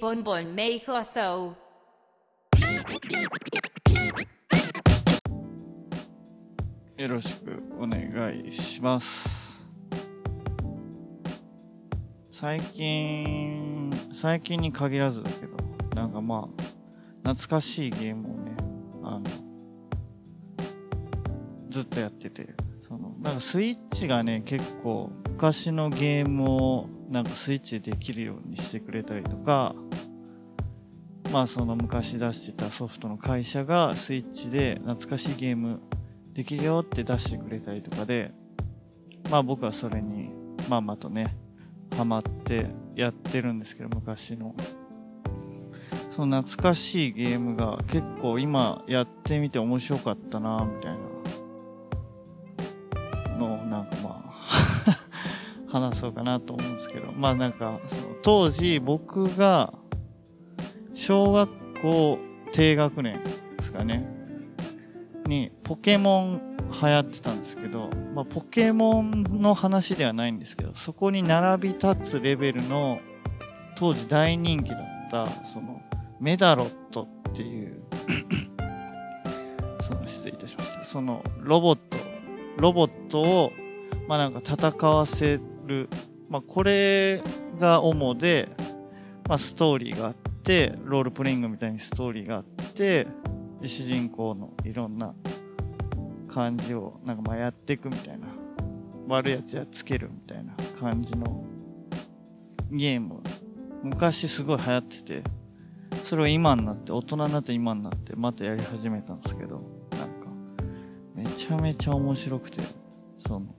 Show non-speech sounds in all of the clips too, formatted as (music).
bun bun me so. よろしくお願いします。最近、最近に限らずだけど、なんかまあ、懐かしいゲームをね、あの、ずっとやってて、その、なんかスイッチがね、結構昔のゲームをなんかスイッチできるようにしてくれたりとか、まあその昔出してたソフトの会社がスイッチで懐かしいゲームできるよって出してくれたりとかで、まあ僕はそれにまあまとね、ハマってやってるんですけど、昔の。その懐かしいゲームが結構今やってみて面白かったなみたいなのをなんかまあ話そうかなと思うんですけど、まあなんかその当時僕が小学校低学年ですかね。にポケモン流行ってたんですけど、まあ、ポケモンの話ではないんですけど、そこに並び立つレベルの当時大人気だった、そのメダロットっていう、(coughs) その失礼いたしました。そのロボット、ロボットを、まあなんか戦わせる、まあこれが主で、まあストーリーがあって、ロールプレイングみたいにストーリーがあって、主人公のいろんな感じをなんかまあやっていくみたいな悪いやつやっつけるみたいな感じのゲーム昔すごい流行っててそれを今になって大人になって今になってまたやり始めたんですけどなんかめちゃめちゃ面白くてその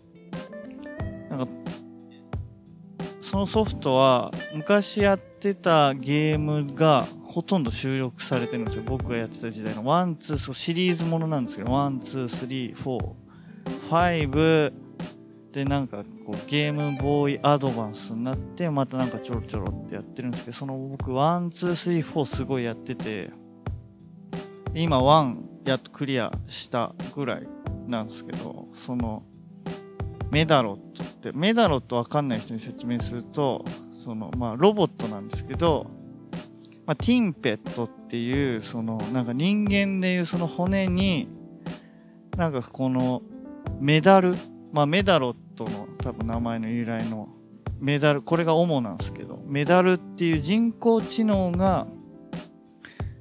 そのソフトは昔やってたゲームがほとんど収録されてるんですよ。僕がやってた時代の。 one、two、そうシリーズものなんですけど、 one、two、three、four、five、で、なんかこうゲームボーイアドバンスになって、またなんかちょろちょろってやってるんですけど、その僕、 one、two、three、four すごいやってて、今、ワンやっとクリアしたぐらいなんですけど、その、メダロットって、メダロットわかんない人に説明すると、その、まあ、ロボットなんですけど、まあ、ティンペットっていう、その、なんか人間でいうその骨に、なんかこのメダル、まあ、メダロットの多分名前の由来のメダル、これが主なんですけど、メダルっていう人工知能が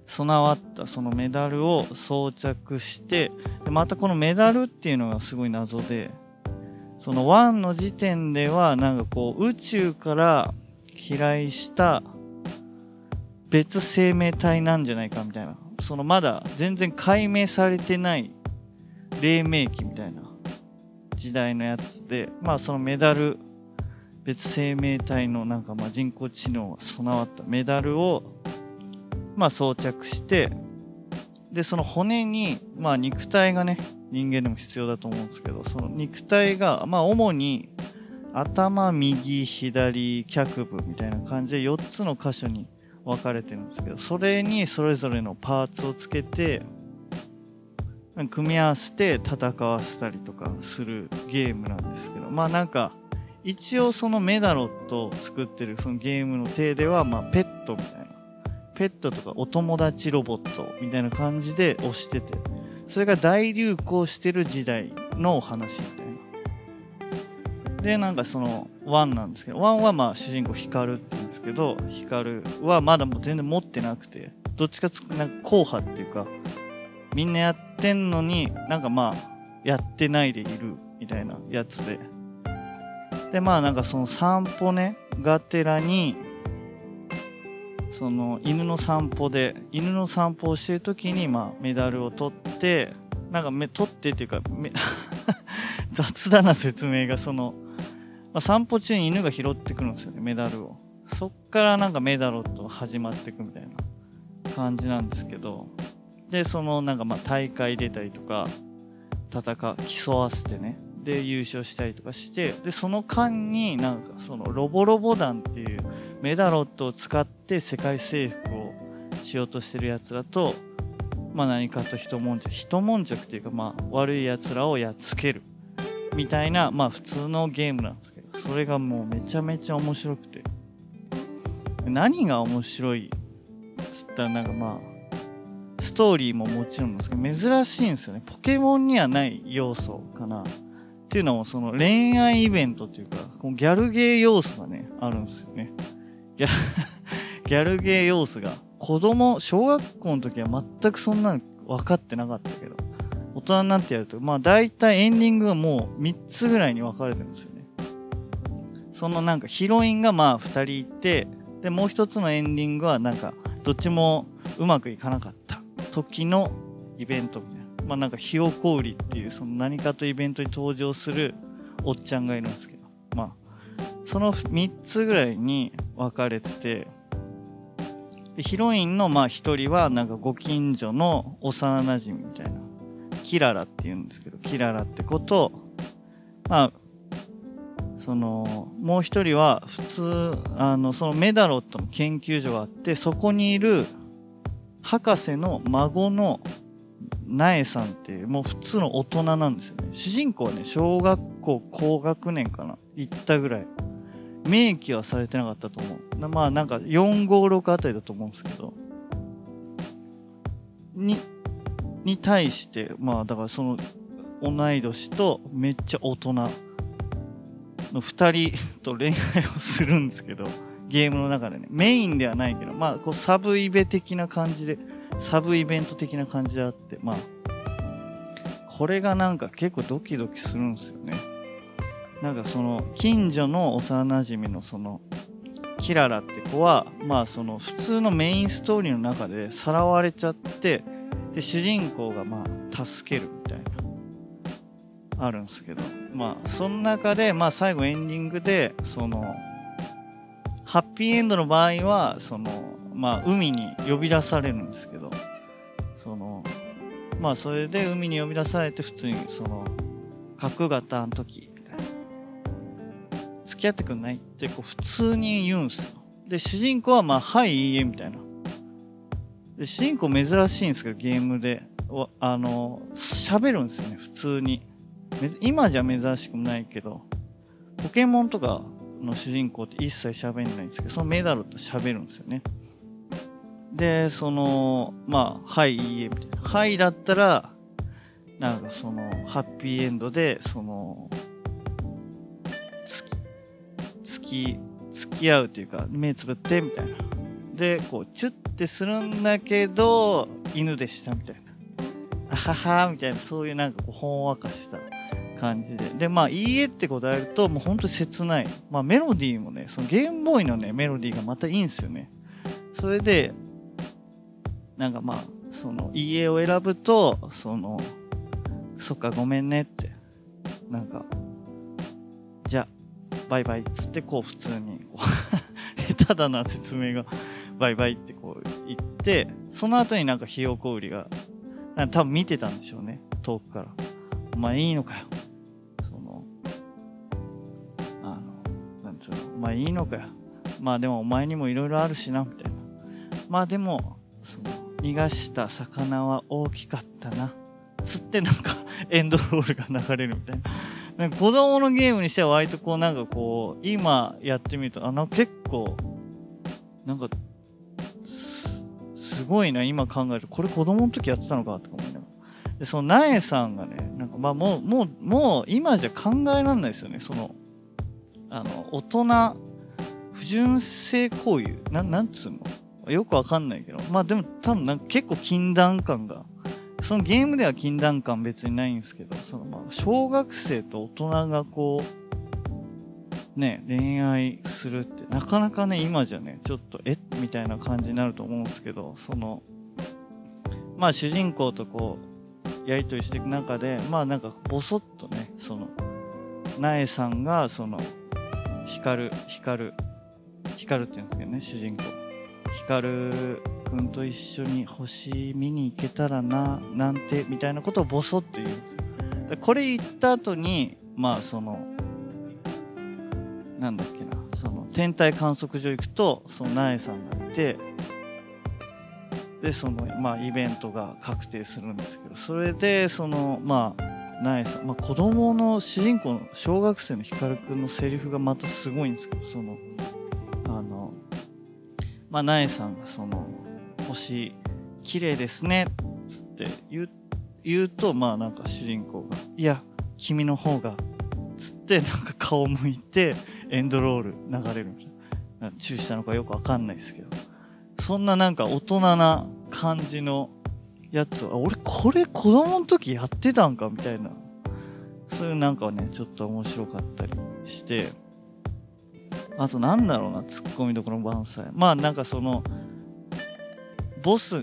備わったそのメダルを装着して、またこのメダルっていうのがすごい謎で、その1の時点ではなんかこう宇宙から飛来した別生命体なんじゃないかみたいな。そのまだ全然解明されてない黎明期みたいな時代のやつで、まあそのメダル、別生命体のなんかまあ人工知能が備わった。メダルをまあ装着して、で、その骨に、まあ肉体がね、人間でも必要だと思うんですけど、その肉体が、まあ主に頭、右、左、脚部みたいな感じで4つの箇所に分かれてるんですけど、それにそれぞれのパーツをつけて、組み合わせて戦わせたりとかするゲームなんですけど、まあなんか、一応そのメダロットを作ってるそのゲームの体では、まペットみたいな。ペットとかお友達ロボットみたいな感じで推してて、それが大流行してる時代のお話みたいな。で、なんかその1なんですけど、1はまあ主人公ヒカルって言うんですけど、ヒカルはまだもう全然持ってなくて、どっちかつなんか硬派っていうか、みんなやってんのになんかまあ、やってないでいるみたいなやつで。で、まあなんかその散歩ね、がてらに、その犬の散歩で犬の散歩をしてる時にまあメダルを取ってなんかめ取ってっていうか (laughs) 雑だな説明がその、まあ、散歩中に犬が拾ってくるんですよねメダルを。そっからなんかメダロット始まっていくみたいな感じなんですけど。でそのなんかまあ大会出たりとか戦う競わせてね。で優勝したりとかして。でその間になんかそのロボロボ団っていうメダロットを使って世界征服をしようとしてる奴らと、まあ何かと一悶着、一悶着っていうかまあ悪い奴らをやっつける。みたいな、まあ普通のゲームなんですけど、それがもうめちゃめちゃ面白くて。何が面白いっつったらなんかまあストーリーももちろんですけど珍しいんですよねポケモンにはない要素かなっていうのもその恋愛イベントというかこのギャルゲー要素がねあるんですよねギャ (laughs) ギャルゲー要素が。子供小学校の時は全くそんなの分かってなかったけど大人になってやるとまあ大体エンディングがもう3つぐらいに分かれてるんですよね。そのなんかヒロインがまあ2人いてでもう一つのエンディングはなんかどっちもうまくいかなかった。時のイベントみたいな。まあなんかひよこ売りっていうその何かとイベントに登場するおっちゃんがいるんですけど。まあその3つぐらいに分かれててヒロインのまあ一人はなんかご近所の幼馴染みたいなキララって言うんですけどキララってことまあそのもう一人は普通あのそのメダロットの研究所があってそこにいる博士の孫の苗さんっていうもう普通の大人なんですよね。主人公はね小学校高学年かな。行ったぐらい。明記はされてなかったと思う。まあなんか456あたりだと思うんですけど。にに対してまあだからその同い年とめっちゃ大人の2人と恋愛をするんですけどゲームの中でね。メインではないけどまあこうサブイベ的な感じでサブイベント的な感じであってまあこれがなんか結構ドキドキするんですよね。なんかその近所の幼馴染のそのキララって子はまあその普通のメインストーリーの中でさらわれちゃってで主人公がまあ助けるみたいなあるんですけどまあその中でまあ最後エンディングでそのハッピーエンドの場合はそのまあ海に呼び出されるんですけどそのまあそれで海に呼び出されて普通にその角型の時付き合ってくんないってこう普通に言うんすよ。で主人公はまあはいいいえみたいな。で主人公珍しいんですけどゲームであの喋るんですよね普通に。今じゃ珍しくもないけどポケモンとかの主人公って一切喋んないんですけどそのメダルと喋るんですよね。でそのまあ「はいいいえ」みたいな「はい」だったらなんかそのハッピーエンドでそのき付き合うというか目つぶってみたいな。でこうチュッてするんだけど犬でしたみたいな。あははみたいなそういうなんかこうほんわかした感じで。でまあいいえって答えるともうほんと切ない。まあメロディーもねそのゲームボーイのねメロディーがまたいいんですよね。それでなんかまあそのいいえを選ぶとそのそっかごめんねって。なんかバイバイっつってこう普通に下手 (laughs) だな説明がバイバイってこう言ってその後になんかひよこ売りが多分見てたんでしょうね。遠くから。お前いいのかよ。そのあのなんつうの。お前いいのかよ。まあでもお前にもいろいろあるしなみたいな。まあでもその逃がした魚は大きかったな。つってなんかエンドロールが流れるみたいな。なんか子供のゲームにしては割とこうなんかこう今やってみるとあな結構なんかすすごいな今考えるとこれ子供の時やってたのかとか思いながら。でその苗さんがねなんかまあもうもうもう今じゃ考えられないですよね。そのあの大人不純正行為ななんつうの？よくわかんないけど。まあでも多分なんか結構禁断感がそのゲームでは禁断感別にないんですけどそのまあ小学生と大人がこうね恋愛するってなかなかね今じゃねちょっとえっ？みたいな感じになると思うんですけどそのまあ主人公とこうやり取りしていく中でまあなんかボソッとねその苗さんがその光る光る光るって言うんですけどね主人公。光くんと一緒に星見に行けたらななんてみたいなことをボソッと言うんですよ。でこれ言った後にまあそのなんだっけなその天体観測所行くとその苗さんがいてでそのまあイベントが確定するんですけどそれでそのまあ苗さん、まあ、子供の主人公の小学生の光くんのセリフがまたすごいんですけどそのあのまあ苗さんがその星綺麗ですねつって言う言うとまあなんか主人公が「いや君の方が」つってなんか顔向いてエンドロール流れるみたいな。チューしたのかよくわかんないですけど。そんななんか大人な感じのやつは俺これ子供の時やってたんかみたいな。そういうなんかねちょっと面白かったりして。あとなんだろうなツッコミどころ満載まあなんかそのボス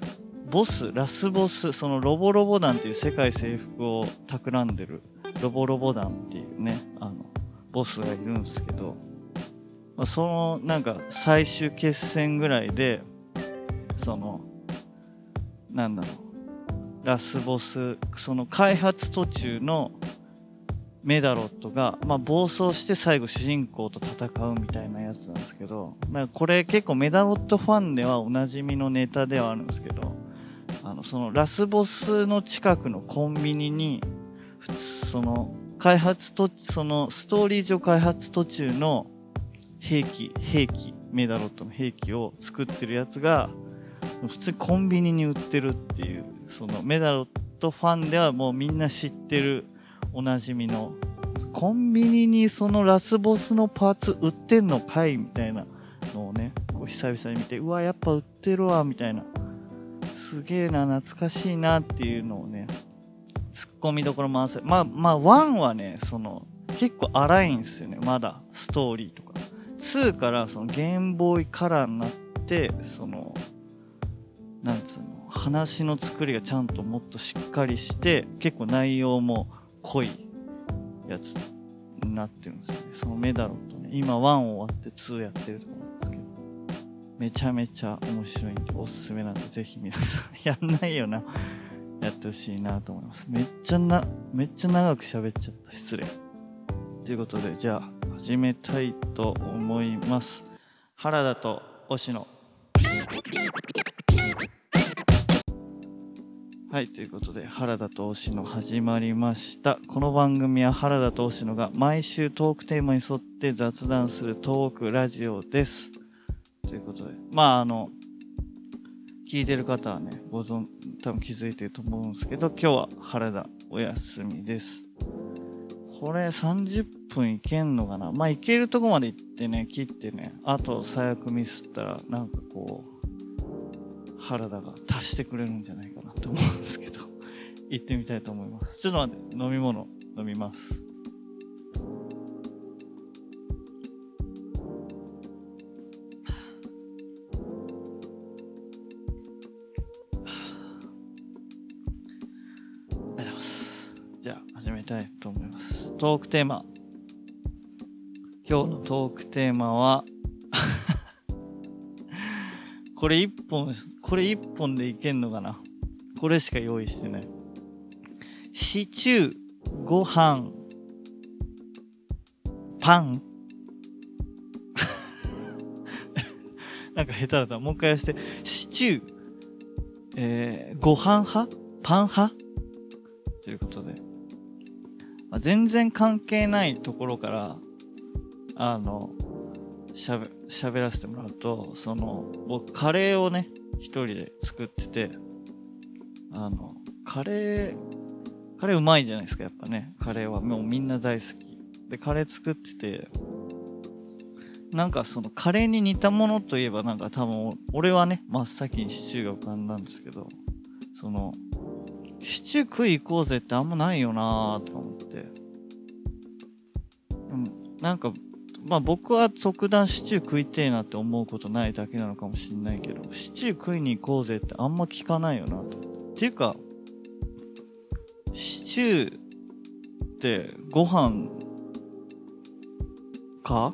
ボスラスボスそのロボロボ団っていう世界征服を企んでるロボロボ団っていうねあのボスがいるんですけど、まあ、そのなんか最終決戦ぐらいでそのなんだろうラスボスその開発途中のメダロットが、まあ、暴走して最後主人公と戦うみたいなやつなんですけど、まあ、これ結構メダロットファンではおなじみのネタではあるんですけどあのそのラスボスの近くのコンビニに普通その開発とそのストーリー上開発途中の兵器兵器メダロットの兵器を作ってるやつが普通にコンビニに売ってるっていうそのメダロットファンではもうみんな知ってるおなじみのコンビニにそのラスボスのパーツ売ってんのかいみたいなのをねこう久々に見てうわやっぱ売ってるわみたいな。すげえな懐かしいなっていうのをねツッコミどころ満載まあまあ1はねその結構荒いんですよね。まだストーリーとか。2からそのゲームボーイカラーになってそのなんつうの話の作りがちゃんともっとしっかりして結構内容も濃いやつになってるんですよね。そのメダロットね今1終わって2やってると思うんですけどめちゃめちゃ面白いんでおすすめなんでぜひ皆さんやんないよなやってほしいなと思います。めっちゃなめっちゃ長く喋っちゃった。失礼。ということでじゃあ始めたいと思います。原田と押野。はい、ということで、原田と押野始まりました。この番組は原田と押野が毎週トークテーマに沿って雑談するトークラジオです。ということで、まあ、あの、聞いてる方はね、ご存、多分気づいてると思うんですけど、今日は原田お休みです。これ30分いけんのかな？まあ、いけるとこまで行ってね、切ってね、あと最悪ミスったら、なんかこう、原田が足してくれるんじゃないかなと思うんですけど (laughs) 行ってみたいと思います。ちょっと待って飲み物飲みます。じゃあ始めたいと思います。トークテーマ。今日のトークテーマは (laughs) これ一本、これ一本でいけんのかな？これしか用意してない。シチュー、ご飯、パン (laughs) なんか下手だった。もう一回やらせて。シチュー、えー、ご飯派？パン派？ということで。まあ、全然関係ないところから、あの、しゃべ、喋らせてもらうと、その、僕、カレーをね、一人で作ってて、あの、カレー、カレーうまいじゃないですか、やっぱね。カレーはもうみんな大好き。で、カレー作ってて、なんかそのカレーに似たものといえばなんか多分、俺はね、真っ先にシチューが浮かんだんですけど、その、シチュー食い行こうぜってあんまないよなーとか思って。うん、なんかまあ僕は特段シチュー食いてえなって思うことないだけなのかもしんないけど、シチュー食いに行こうぜってあんま聞かないよなと。っていうか、シチューってご飯か？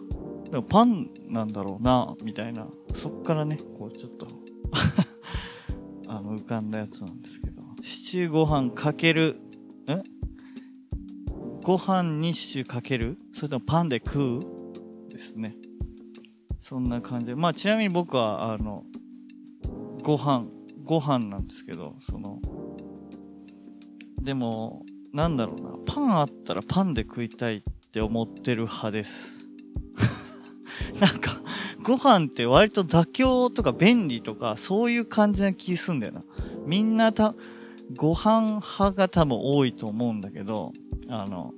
でもパンなんだろうな、みたいな。そっからね、こうちょっと (laughs) あの、浮かんだやつなんですけど。シチューご飯かける、え？ご飯にシチューかける？それともパンで食う？ですね。そんな感じで。まあちなみに僕は、あの、ご飯、ご飯なんですけど、その、でも、なんだろうな、パンあったらパンで食いたいって思ってる派です。(laughs) なんか、ご飯って割と妥協とか便利とかそういう感じな気すんだよな。みんなた、ご飯派が多分多いと思うんだけど、あの、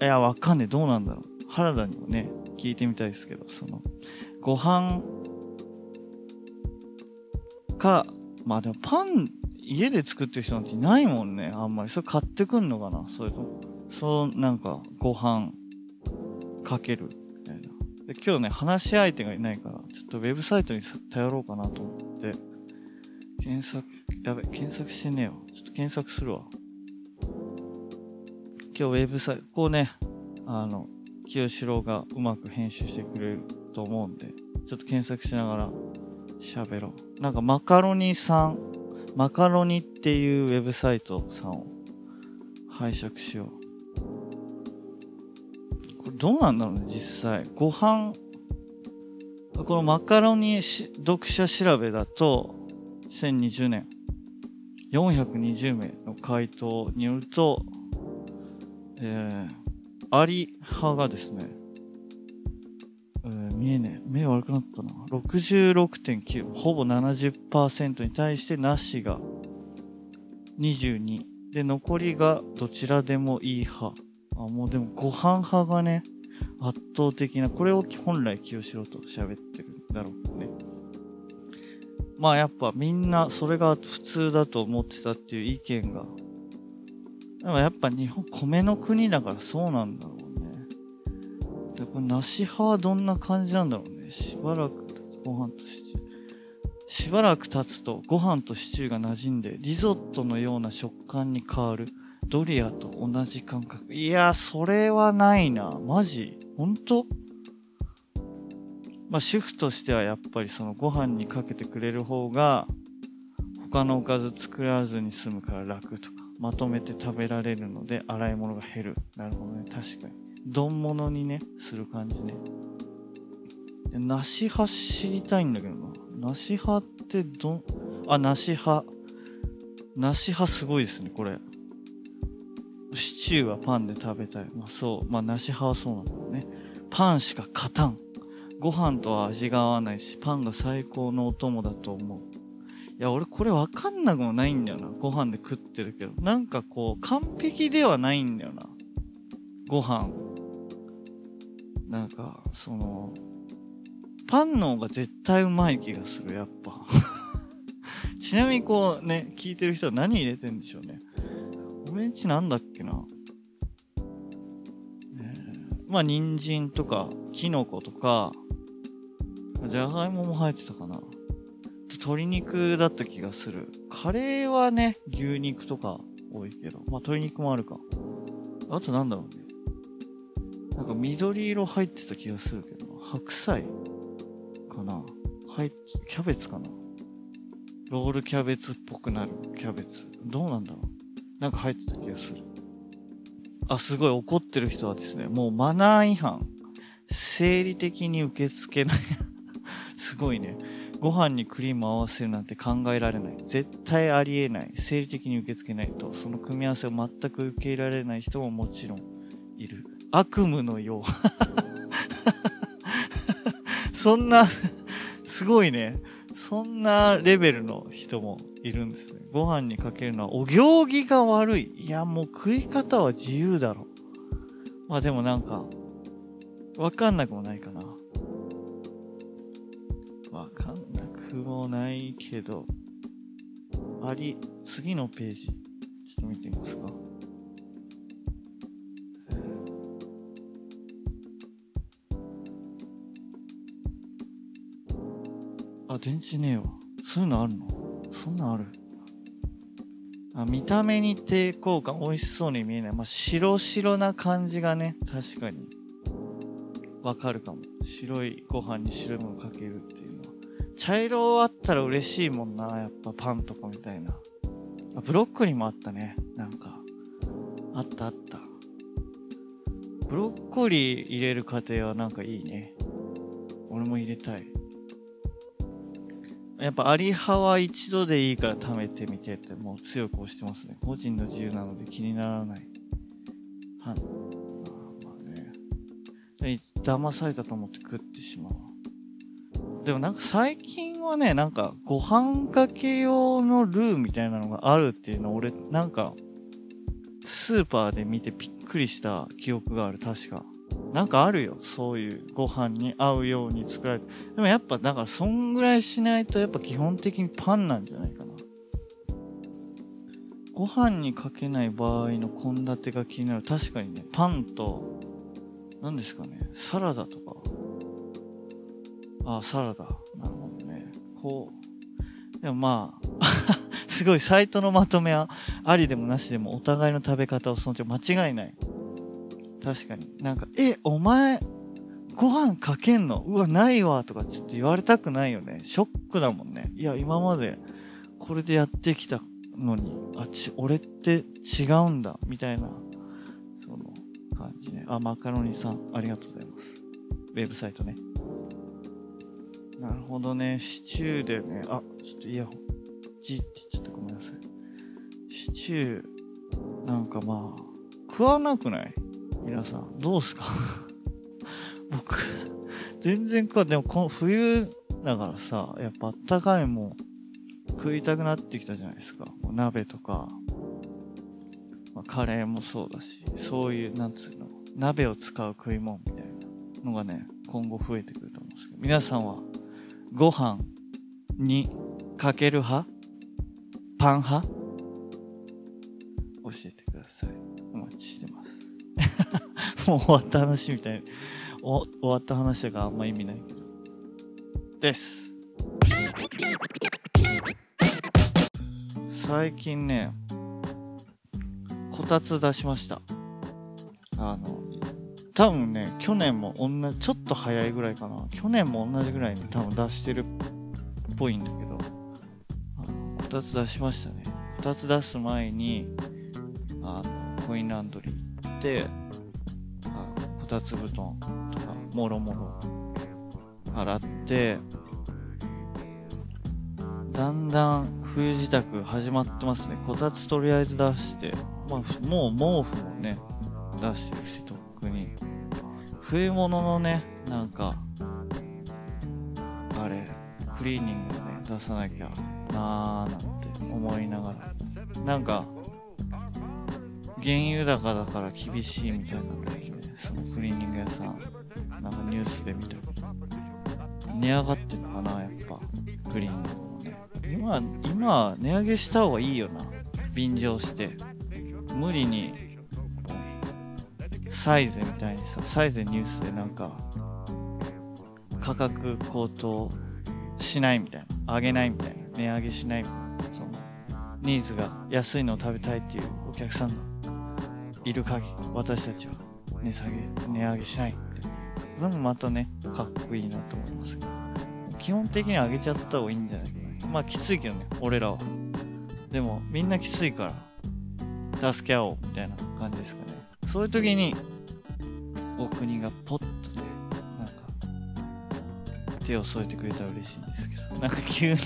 いや、わかんねえ。どうなんだろう。原田にもね、聞いてみたいですけど、その、ご飯か、まあでもパン、家で作ってる人なんていないもんね。あんまり。それ買ってくんのかな？それとも。そう、なんか、ご飯かけるみたいな。で今日ね、話し相手がいないから、ちょっとウェブサイトに頼ろうかなと思って、検索、やべ、検索してねえよ。ちょっと検索するわ。今日ウェブサイト、こうね、あの、清志郎がうまく編集してくれると思うんで、ちょっと検索しながら喋ろう。なんかマカロニさん、マカロニっていうウェブサイトさんを拝借しよう。これどうなんだろうね、実際。ご飯、このマカロニ読者調べだと、2020年、420名の回答によると、えー、アリ派がですね、見えねえ。目悪くなったな。66.9。ほぼ70%に対してなしが22。で、残りがどちらでもいい派。あ、もうでもご飯派がね、圧倒的な、これを本来清志郎と喋ってるんだろうね。まあやっぱみんなそれが普通だと思ってたっていう意見が。でもやっぱ日本米の国だからそうなんだうね。で、これ梨派はどんな感じなんだろうね。しばらくご飯とシチュー。しばらく経つとご飯とシチューが馴染んでリゾットのような食感に変わる。ドリアと同じ感覚。いや、それはないな。マジ？本当？まあ主婦としてはやっぱりそのご飯にかけてくれる方が他のおかず作らずに済むから楽とかまとめて食べられるので洗い物が減る。なるほどね。確かに。丼物にね、する感じね。で梨派知りたいんだけどな。梨派ってどん、あ、梨派。梨派すごいですね、これ。シチューはパンで食べたい。まあそう。まあ梨派はそうなんだろうね。パンしか勝たん。ご飯とは味が合わないし、パンが最高のお供だと思う。いや、俺これわかんなくもないんだよな。ご飯で食ってるけど。なんかこう、完璧ではないんだよな。ご飯。なんか、その、パンの方が絶対うまい気がする、やっぱ。(laughs) ちなみにこうね、聞いてる人は何入れてんでしょうね。俺んちなんだっけな。えーまあ、人参とか、キノコとか、じゃがいもも入ってたかな。鶏肉だった気がする。カレーはね、牛肉とか多いけど、まあ鶏肉もあるか。あとなんだろうね。なんか緑色入ってた気がするけど、白菜かな？入っキャベツかな？ロールキャベツっぽくなるキャベツ。どうなんだろう？なんか入ってた気がする。あ、すごい怒ってる人はですね、もうマナー違反。生理的に受け付けない。(laughs) すごいね。ご飯にクリーム合わせるなんて考えられない。絶対ありえない。生理的に受け付けないと、その組み合わせを全く受け入れられない人ももちろんいる。悪夢のよう。(laughs) そんな、すごいね。そんなレベルの人もいるんですね。ご飯にかけるのはお行儀が悪い。いや、もう食い方は自由だろ。まあでもなんか、わかんなくもないかな。わかんなくもないけど、あり、次のページ、ちょっと見てみますか。あ、電池ねえわ。そういうのあるの？そんなんある？あ見た目に抵抗感美味しそうに見えない。まあ、白白な感じがね、確かにわかるかも。白いご飯に白いものかけるっていうのは。茶色あったら嬉しいもんな。やっぱパンとかみたいな。あ、ブロッコリーもあったね。なんか。あったあった。ブロッコリー入れる過程はなんかいいね。俺も入れたい。やっぱアリ派は一度でいいから貯めてみてってもう強く押してますね。個人の自由なので気にならない。はまあまあね。騙されたと思って食ってしまう。でもなんか最近はね、なんかご飯かけ用のルーみたいなのがあるっていうの俺なんかスーパーで見てびっくりした記憶がある確か。なんかあるよ。そういうご飯に合うように作られて。でもやっぱなんかそんぐらいしないとやっぱ基本的にパンなんじゃないかな。ご飯にかけない場合の献立が気になる。確かにね、パンと、何ですかね、サラダとか。あ、サラダ。なるほどね。こう。でもまあ、(laughs) すごいサイトのまとめはありでもなしでもお互いの食べ方を尊重間違いない。確かに。なんか、え、お前、ご飯かけんの？うわ、ないわとかちょっと言われたくないよね。ショックだもんね。いや、今までこれでやってきたのに、あ、ち、俺って違うんだ、みたいな、その感じね。あ、マカロニさん、ありがとうございます。ウェブサイトね。なるほどね。シチューでね、あ、ちょっとイヤホン、ジって言っちゃった。ごめんなさい。シチュー、なんかまあ、食わなくない？皆さん、どうすか？(laughs) 僕、全然食わでもこの冬だからさ、やっぱあったかいもん食いたくなってきたじゃないですか。鍋とか、まあ、カレーもそうだし、そういう、なんつうの、鍋を使う食い物みたいなのがね、今後増えてくると思うんですけど、皆さんはご飯にかける派？パン派？教えてください。お待ちしてます。もう終わった話みたい。お終わった話だかあんま意味ないけど。です。最近ね、こたつ出しました。あの、多分ね、去年も同じ、ちょっと早いぐらいかな。去年も同じぐらいに多分出してるっぽいんだけど、あのこたつ出しましたね。こたつ出す前に、あの、コインランドリーて、あのこたつ布団とか、もろもろ洗って、だんだん冬支度始まってますね。こたつとりあえず出して、まあ、もう毛布もね、出してるし、とっくに。冬物のね、なんか、あれ、クリーニングをね、出さなきゃなーなんて思いながら。なんか、原油高だから厳しいみたいなのね、そのクリーニング屋さん、なんかニュースで見た、値上がってんのかな、やっぱ、クリーニングもね。今、今、値上げした方がいいよな。便乗して。無理に、サイズみたいにさ、サイズニュースでなんか、価格高騰しないみたいな、上げないみたいな、値上げしないみたいな、その、ニーズが安いのを食べたいっていうお客さんがいる限り、私たちは値下げ、値上げしない。それもまたね、かっこいいなと思いますけど。基本的に上げちゃった方がいいんじゃないかな。まあきついけどね、俺らは。でも、みんなきついから、助け合おうみたいな感じですかね。そういう時に、お国がポッとね、なんか、手を添えてくれたら嬉しいんですけど、なんか急に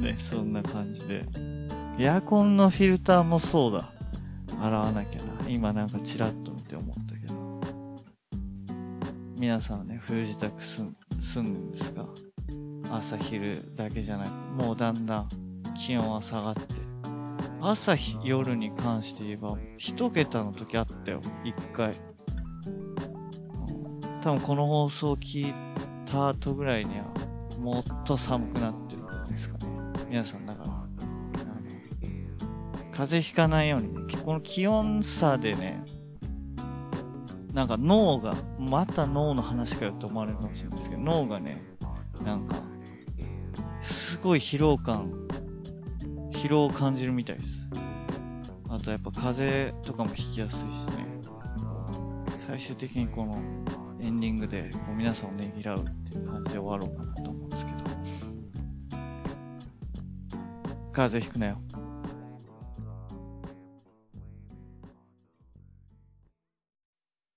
(laughs) ね、そんな感じで。エアコンのフィルターもそうだ。洗わなきゃな。今なんかチラッと見て思ったけど。皆さんね、冬支度すんすんでんですか？朝昼だけじゃなく、もうだんだん気温は下がって。朝日夜に関して言えば、一桁の時あったよ。一回。多分この放送を聞いた後ぐらいには、もっと寒くなってるんですかね。皆さん、風邪ひかないようにね、この気温差でね、なんか脳が、また脳の話かよって思われるかもしれないですけど、脳がね、なんか、すごい疲労感、疲労を感じるみたいです。あとやっぱ風邪とかもひきやすいしね、最終的にこのエンディングでこう皆さんをねぎらうっていう感じで終わろうかなと思うんですけど、風邪ひくなよ。